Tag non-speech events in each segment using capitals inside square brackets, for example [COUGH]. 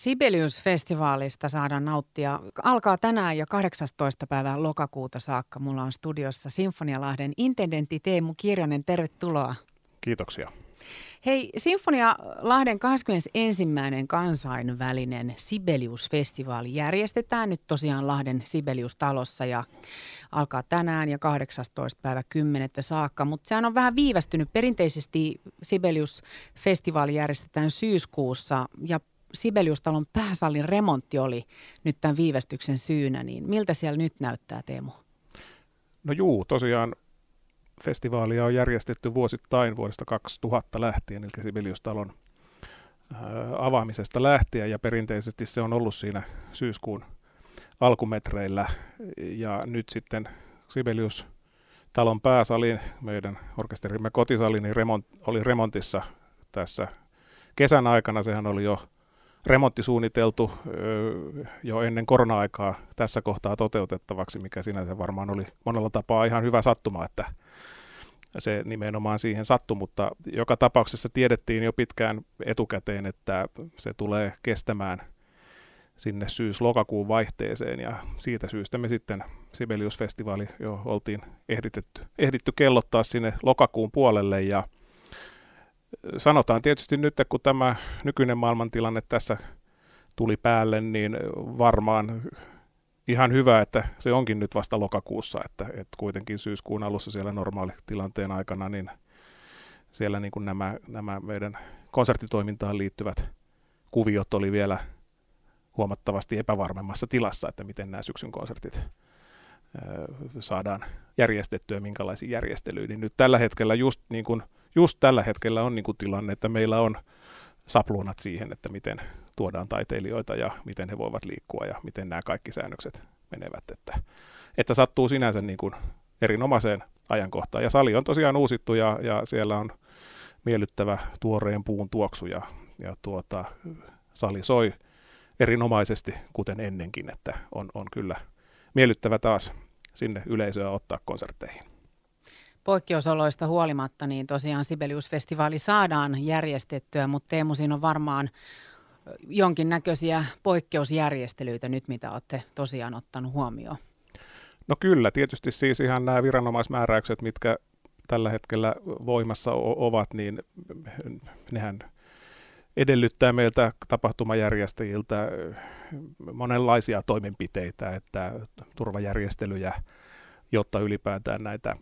Sibelius-festivaalista saadaan nauttia. Alkaa tänään ja 18. päivää lokakuuta saakka. Mulla on studiossa Sinfonialahden intendentti Teemu Kirjonen. Tervetuloa. Kiitoksia. Hei, Sinfonia Lahden 21. kansainvälinen Sibelius-festivaali järjestetään nyt tosiaan Lahden Sibelius-talossa ja alkaa tänään ja 18. päivä 10. saakka, mutta sehän on vähän viivästynyt. Perinteisesti Sibelius-festivaali järjestetään syyskuussa ja Sibeliustalon pääsallin remontti oli nyt tämän viivästyksen syynä, niin miltä siellä nyt näyttää Teemu? No juu, tosiaan festivaalia on järjestetty vuosittain vuodesta 2000 lähtien, eli Sibeliustalon avaamisesta lähtien, ja perinteisesti se on ollut siinä syyskuun alkumetreillä, ja nyt sitten Sibelius talon pääsali, meidän orkesterimme kotisali, niin remont, oli remontissa tässä kesän aikana. Sehän oli jo remontti suunniteltu jo ennen korona-aikaa tässä kohtaa toteutettavaksi, mikä sinänsä varmaan oli monella tapaa ihan hyvä sattuma, että se nimenomaan siihen sattui, mutta joka tapauksessa tiedettiin jo pitkään etukäteen, että se tulee kestämään sinne syys-lokakuun vaihteeseen. Ja siitä syystä me sitten Sibelius-festivaali jo oltiin ehditty, ehditty kellottaa sinne lokakuun puolelle. Ja sanotaan tietysti nyt, kun tämä nykyinen maailmantilanne tässä tuli päälle, niin varmaan ihan hyvä, että se onkin nyt vasta lokakuussa, että, että kuitenkin syyskuun alussa siellä normaalitilanteen aikana, niin siellä niin kuin nämä, nämä meidän konserttitoimintaan liittyvät kuviot oli vielä huomattavasti epävarmemmassa tilassa, että miten nämä syksyn konsertit saadaan järjestettyä, minkälaisiin järjestelyihin. Nyt tällä hetkellä just, niin kuin, just tällä hetkellä on niin kuin tilanne, että meillä on sapluunat siihen, että miten tuodaan taiteilijoita ja miten he voivat liikkua ja miten nämä kaikki säännökset menevät. Että, että sattuu sinänsä niin kuin erinomaiseen ajankohtaan. Ja sali on tosiaan uusittu ja, ja siellä on miellyttävä tuoreen puun tuoksu ja, ja tuota, sali soi erinomaisesti, kuten ennenkin, että on, on kyllä miellyttävä taas sinne yleisöä ottaa konsertteihin. Poikkeusoloista huolimatta, niin tosiaan Sibelius-festivaali saadaan järjestettyä, mutta Teemu, siinä on varmaan jonkinnäköisiä poikkeusjärjestelyitä nyt, mitä olette tosiaan ottanut huomioon? No kyllä, tietysti siis ihan nämä viranomaismääräykset, mitkä tällä hetkellä voimassa ovat, niin nehän edellyttää meiltä tapahtumajärjestäjiltä monenlaisia toimenpiteitä, että turvajärjestelyjä, jotta ylipäätään näitä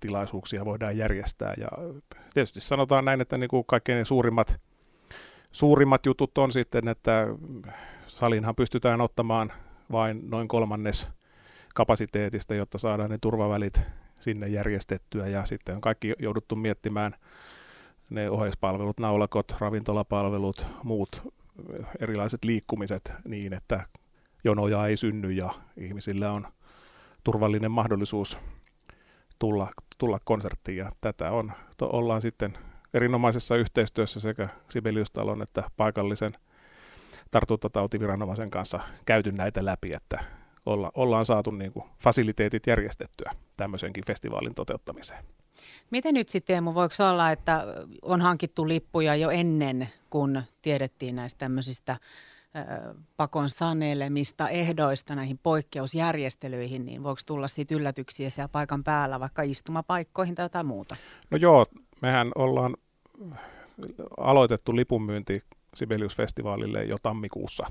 tilaisuuksia voidaan järjestää. Ja tietysti sanotaan näin, että niin kuin kaikkein suurimmat suurimmat jutut on sitten, että salinhan pystytään ottamaan vain noin kolmannes kapasiteetista, jotta saadaan ne turvavälit sinne järjestettyä ja sitten on kaikki jouduttu miettimään ne ohjauspalvelut, naulakot, ravintolapalvelut, muut erilaiset liikkumiset niin, että jonoja ei synny ja ihmisillä on turvallinen mahdollisuus tulla, tulla konserttiin ja tätä on, to, ollaan sitten erinomaisessa yhteistyössä sekä Sibeliustalon että paikallisen tartuntatautiviranomaisen kanssa käyty näitä läpi, että olla, ollaan saatu niin kuin fasiliteetit järjestettyä tämmöisenkin festivaalin toteuttamiseen. Miten nyt sitten Teemu, voiko olla, että on hankittu lippuja jo ennen, kun tiedettiin näistä tämmöisistä pakon sanelemista ehdoista näihin poikkeusjärjestelyihin, niin voiko tulla siitä yllätyksiä siellä paikan päällä, vaikka istumapaikkoihin tai jotain muuta? No joo, mehän ollaan aloitettu lipunmyynti Sibelius-festivaalille jo tammikuussa.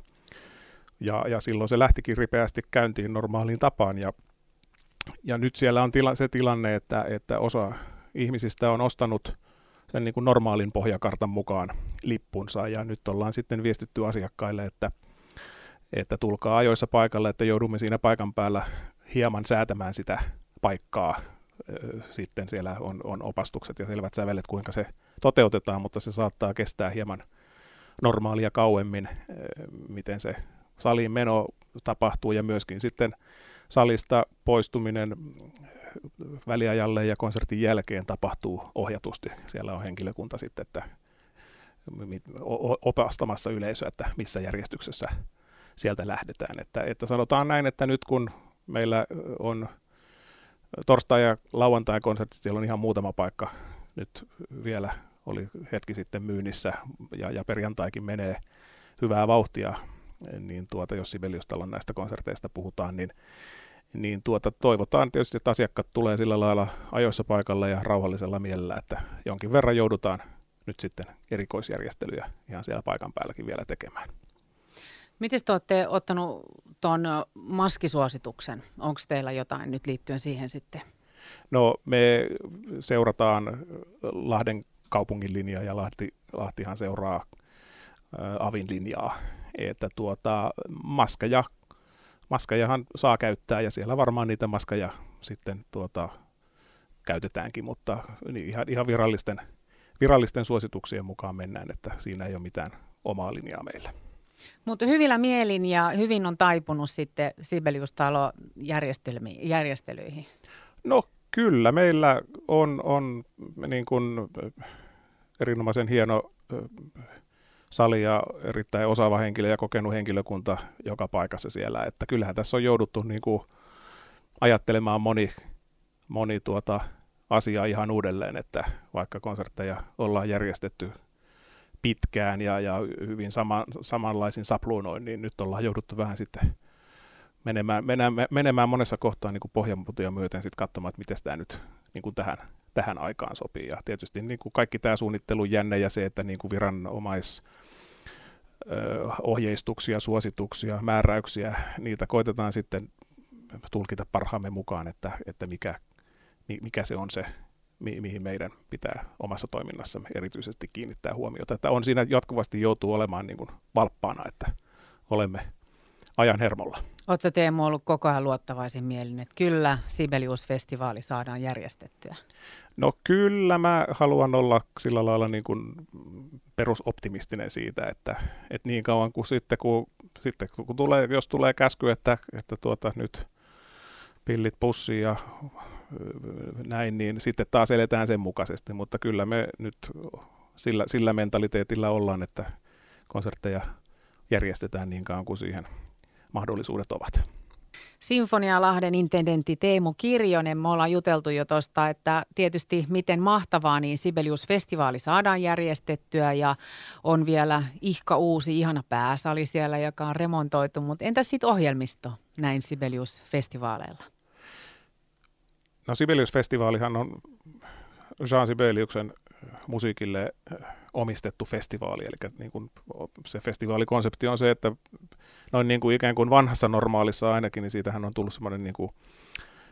Ja, ja silloin se lähtikin ripeästi käyntiin normaaliin tapaan. Ja, ja nyt siellä on tila, se tilanne, että, että osa ihmisistä on ostanut sen niin kuin normaalin pohjakartan mukaan lippunsa. Ja nyt ollaan sitten viestitty asiakkaille, että, että tulkaa ajoissa paikalle, että joudumme siinä paikan päällä hieman säätämään sitä paikkaa sitten siellä on, on opastukset ja selvät sävelet, kuinka se toteutetaan, mutta se saattaa kestää hieman normaalia kauemmin, miten se saliin meno tapahtuu ja myöskin sitten salista poistuminen väliajalle ja konsertin jälkeen tapahtuu ohjatusti. Siellä on henkilökunta sitten, että opastamassa yleisöä, että missä järjestyksessä sieltä lähdetään. Että, että sanotaan näin, että nyt kun meillä on torstai- ja lauantai-konsertit, siellä on ihan muutama paikka nyt vielä oli hetki sitten myynnissä ja, ja perjantaikin menee hyvää vauhtia niin tuota, jos Sibeliustalon näistä konserteista puhutaan, niin, niin tuota, toivotaan tietysti, että asiakkaat tulee sillä lailla ajoissa paikalla ja rauhallisella mielellä, että jonkin verran joudutaan nyt sitten erikoisjärjestelyjä ihan siellä paikan päälläkin vielä tekemään. Miten te olette ottanut tuon maskisuosituksen? Onko teillä jotain nyt liittyen siihen sitten? No me seurataan Lahden kaupungin linjaa ja Lahti, Lahtihan seuraa ä, Avin linjaa. Että tuota, maskeja, maskejahan saa käyttää ja siellä varmaan niitä maskeja sitten tuota, käytetäänkin, mutta niin ihan, ihan virallisten, virallisten suosituksien mukaan mennään, että siinä ei ole mitään omaa linjaa meillä. Mutta hyvillä mielin ja hyvin on taipunut sitten Sibeliustalo järjestelyihin. No kyllä, meillä on, on niin kuin erinomaisen hieno sali ja erittäin osaava henkilö ja kokenut henkilökunta joka paikassa siellä. Että kyllähän tässä on jouduttu niin kuin ajattelemaan moni, moni tuota asiaa ihan uudelleen, että vaikka konsertteja ollaan järjestetty pitkään ja, ja hyvin sama, samanlaisin sapluunoin, niin nyt ollaan jouduttu vähän sitten menemään, menemään, menemään monessa kohtaa niin pohjanmutia myöten sitten katsomaan, että miten tämä nyt niin kuin tähän, tähän aikaan sopii. Ja tietysti niin kuin kaikki tämä suunnittelu jänne ja se, että niin kuin viranomais ohjeistuksia, suosituksia, määräyksiä, niitä koitetaan sitten tulkita parhaamme mukaan, että, että mikä, mikä se on se mi- mihin meidän pitää omassa toiminnassamme erityisesti kiinnittää huomiota. Että on siinä jatkuvasti joutuu olemaan niin kuin valppaana, että olemme ajan hermolla. Oletko Teemu ollut koko ajan luottavaisin mielin, että kyllä Sibelius-festivaali saadaan järjestettyä? No kyllä mä haluan olla sillä lailla niin kuin perusoptimistinen siitä, että, että niin kauan kuin sitten, kun, sitten kun tulee, jos tulee käsky, että, että tuota, nyt pillit pussiin ja näin, niin sitten taas eletään sen mukaisesti, mutta kyllä me nyt sillä, sillä mentaliteetillä ollaan, että konsertteja järjestetään niin kauan kuin siihen mahdollisuudet ovat. Sinfonialahden intendentti Teemu Kirjonen, me ollaan juteltu jo tuosta, että tietysti miten mahtavaa, niin Sibelius-festivaali saadaan järjestettyä ja on vielä ihka uusi, ihana pääsali siellä, joka on remontoitu, mutta entä sitten ohjelmisto näin Sibelius-festivaaleilla? No Sibelius-festivaalihan on Jean Sibeliuksen musiikille omistettu festivaali, eli niin kuin se festivaalikonsepti on se, että noin niin kuin ikään kuin vanhassa normaalissa ainakin, niin siitähän on tullut semmoinen niin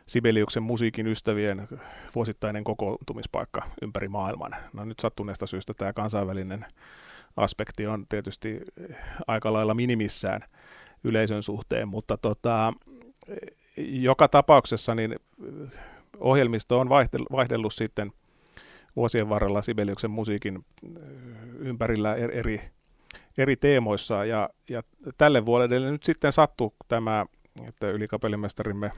Sibeliuksen musiikin ystävien vuosittainen kokoontumispaikka ympäri maailman. No nyt sattuneesta syystä tämä kansainvälinen aspekti on tietysti aika lailla minimissään yleisön suhteen, mutta tota, joka tapauksessa niin ohjelmisto on vaihdellut sitten vuosien varrella Sibeliuksen musiikin ympärillä eri, eri teemoissa. Ja, ja tälle vuodelle nyt sitten sattui tämä, että ylikapellimestarimme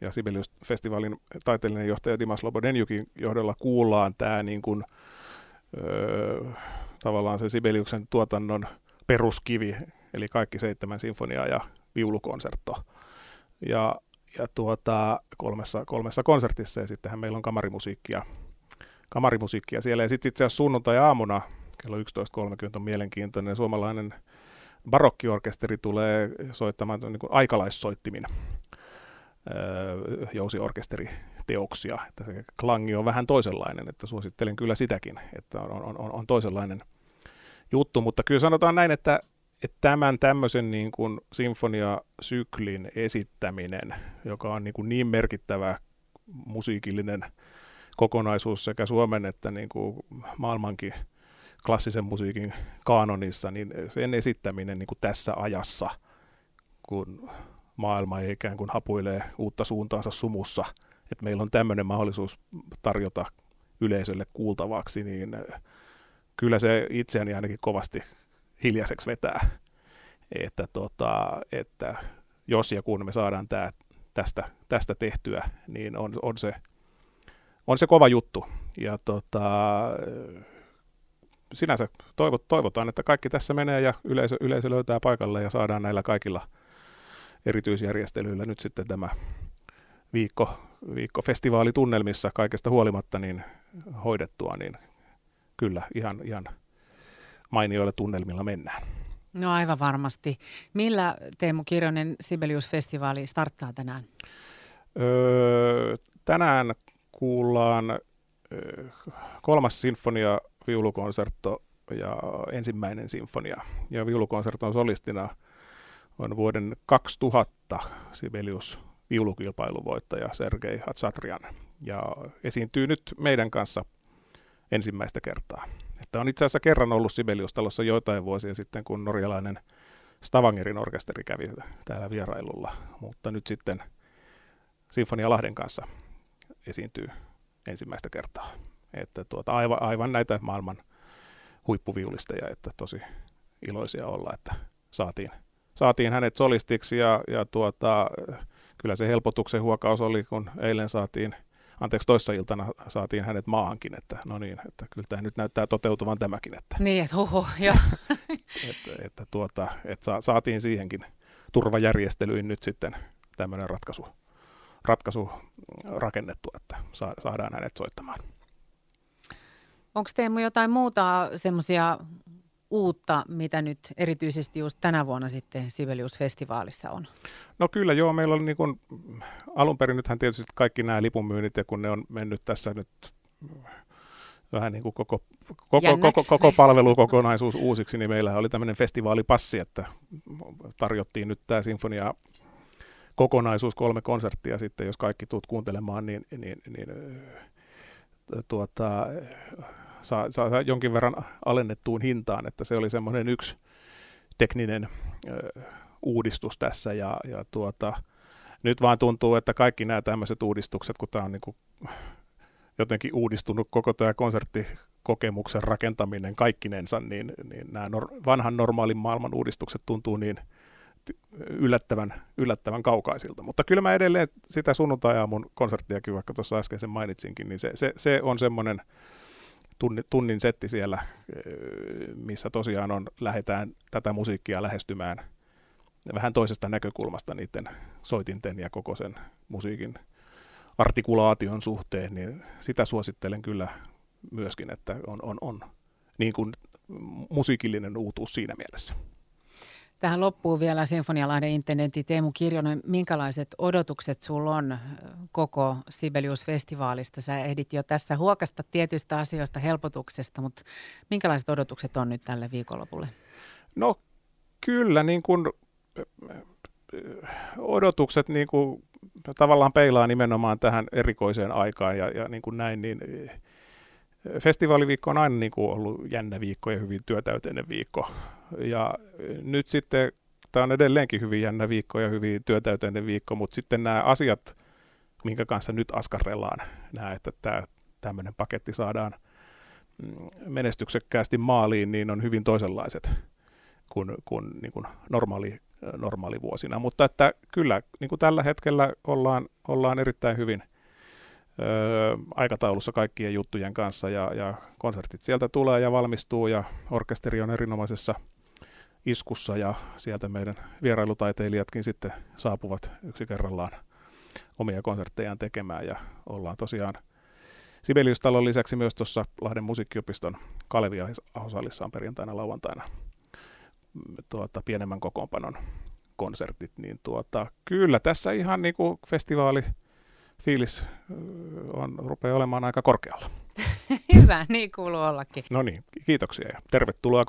ja Sibelius-festivaalin taiteellinen johtaja Dimas Lobodenjukin johdolla kuullaan tämä niin kuin, ö, tavallaan se Sibeliuksen tuotannon peruskivi, eli kaikki seitsemän sinfoniaa ja viulukonsertto. Ja ja tuota, kolmessa, kolmessa konsertissa ja sittenhän meillä on kamarimusiikkia, kamarimusiikkia siellä. Ja sitten itse asiassa sunnuntai-aamuna kello 11.30 on mielenkiintoinen suomalainen barokkiorkesteri tulee soittamaan niin kuin aikalaissoittimin öö, jousiorkesteriteoksia. Että se klangi on vähän toisenlainen, että suosittelen kyllä sitäkin, että on, on, on, on toisenlainen juttu, mutta kyllä sanotaan näin, että että tämän tämmöisen niin kuin sinfoniasyklin esittäminen, joka on niin, kuin niin merkittävä musiikillinen kokonaisuus sekä Suomen että niin kuin maailmankin klassisen musiikin kaanonissa, niin sen esittäminen niin kuin tässä ajassa, kun maailma ei ikään kuin hapuilee uutta suuntaansa sumussa, että meillä on tämmöinen mahdollisuus tarjota yleisölle kuultavaksi, niin kyllä se itseäni ainakin kovasti hiljaiseksi vetää. Että, tota, että jos ja kun me saadaan tää, tästä, tästä tehtyä, niin on, on, se, on se kova juttu. Ja tota, sinänsä toivot, toivotaan, että kaikki tässä menee ja yleisö, yleisö löytää paikalle ja saadaan näillä kaikilla erityisjärjestelyillä nyt sitten tämä viikko, viikko festivaalitunnelmissa kaikesta huolimatta niin hoidettua, niin kyllä ihan, ihan mainioilla tunnelmilla mennään. No aivan varmasti. Millä Teemu Kirjonen Sibelius-festivaali starttaa tänään? Öö, tänään kuullaan kolmas sinfonia viulukonsertto ja ensimmäinen sinfonia. Ja viulukonserton solistina on vuoden 2000 Sibelius viulukilpailuvoittaja Sergei Hatsatrian ja esiintyy nyt meidän kanssa ensimmäistä kertaa. Että on itse asiassa kerran ollut Sibelius-talossa joitain vuosia sitten, kun norjalainen Stavangerin orkesteri kävi täällä vierailulla, mutta nyt sitten Sinfonia Lahden kanssa esiintyy ensimmäistä kertaa. Että tuota, aivan, aivan näitä maailman huippuviulisteja, että tosi iloisia olla, että saatiin, saatiin hänet solistiksi ja, ja tuota, kyllä se helpotuksen huokaus oli, kun eilen saatiin, anteeksi toissa iltana saatiin hänet maahankin, että no niin, että kyllä tämä nyt näyttää toteutuvan tämäkin. Että, niin, että huhu, [LAUGHS] joo. että, että, tuota, että sa, saatiin siihenkin turvajärjestelyin nyt sitten tämmöinen ratkaisu, ratkaisu rakennettu, että sa, saadaan hänet soittamaan. Onko Teemu jotain muuta semmoisia uutta, mitä nyt erityisesti just tänä vuonna sitten Sibelius-festivaalissa on? No kyllä joo, meillä oli niin kuin, alun perin nythän tietysti kaikki nämä lipunmyynnit ja kun ne on mennyt tässä nyt vähän niin kuin koko, koko, koko, koko palvelukokonaisuus uusiksi, niin meillä oli tämmöinen festivaalipassi, että tarjottiin nyt tämä sinfonia kokonaisuus, kolme konserttia sitten, jos kaikki tuut kuuntelemaan, niin, niin, niin tuota, saa, saa jonkin verran alennettuun hintaan, että se oli semmoinen yksi tekninen ö, uudistus tässä ja, ja tuota, nyt vaan tuntuu, että kaikki nämä tämmöiset uudistukset, kun tämä on niin kuin jotenkin uudistunut koko tämä konserttikokemuksen rakentaminen kaikkinensa, niin, niin nämä nor- vanhan normaalin maailman uudistukset tuntuu niin yllättävän, yllättävän kaukaisilta. Mutta kyllä mä edelleen sitä sunnuntai mun konserttiakin, vaikka tuossa äsken sen mainitsinkin, niin se, se, se on semmoinen tunnin, tunnin setti siellä, missä tosiaan on, lähdetään tätä musiikkia lähestymään vähän toisesta näkökulmasta niiden soitinten ja koko sen musiikin artikulaation suhteen, niin sitä suosittelen kyllä myöskin, että on, on, on niin kuin musiikillinen uutuus siinä mielessä. Tähän loppuu vielä Sinfonialahden internetti. Teemu Kirjonen, minkälaiset odotukset sulla on koko Sibelius-festivaalista? Sä ehdit jo tässä huokasta tietyistä asioista, helpotuksesta, mutta minkälaiset odotukset on nyt tälle viikonlopulle? No kyllä, niin kuin odotukset niin kuin, tavallaan peilaa nimenomaan tähän erikoiseen aikaan ja, ja niin kuin näin, niin Festivaaliviikko on aina niin kuin ollut jännä viikko ja hyvin työtäyteinen viikko. Ja nyt sitten tämä on edelleenkin hyvin jännä viikko ja hyvin työtäyteinen viikko, mutta sitten nämä asiat, minkä kanssa nyt askarrellaan, nämä, että tämä tämmöinen paketti saadaan mm, menestyksekkäästi maaliin, niin on hyvin toisenlaiset kuin, kuin, niin kuin normaali, normaalivuosina. Mutta että kyllä niin kuin tällä hetkellä ollaan, ollaan erittäin hyvin – aikataulussa kaikkien juttujen kanssa ja, ja konsertit sieltä tulee ja valmistuu ja orkesteri on erinomaisessa iskussa ja sieltä meidän vierailutaiteilijatkin sitten saapuvat yksi kerrallaan omia konserttejaan tekemään ja ollaan tosiaan Sibelius-talon lisäksi myös tuossa Lahden musiikkiopiston Kalevi Ahosallissa on perjantaina lauantaina tuota, pienemmän kokoonpanon konsertit, niin tuota, kyllä tässä ihan niin kuin festivaali fiilis on, rupeaa olemaan aika korkealla. [LAUGHS] Hyvä, niin kuuluu ollakin. No niin, kiitoksia ja tervetuloa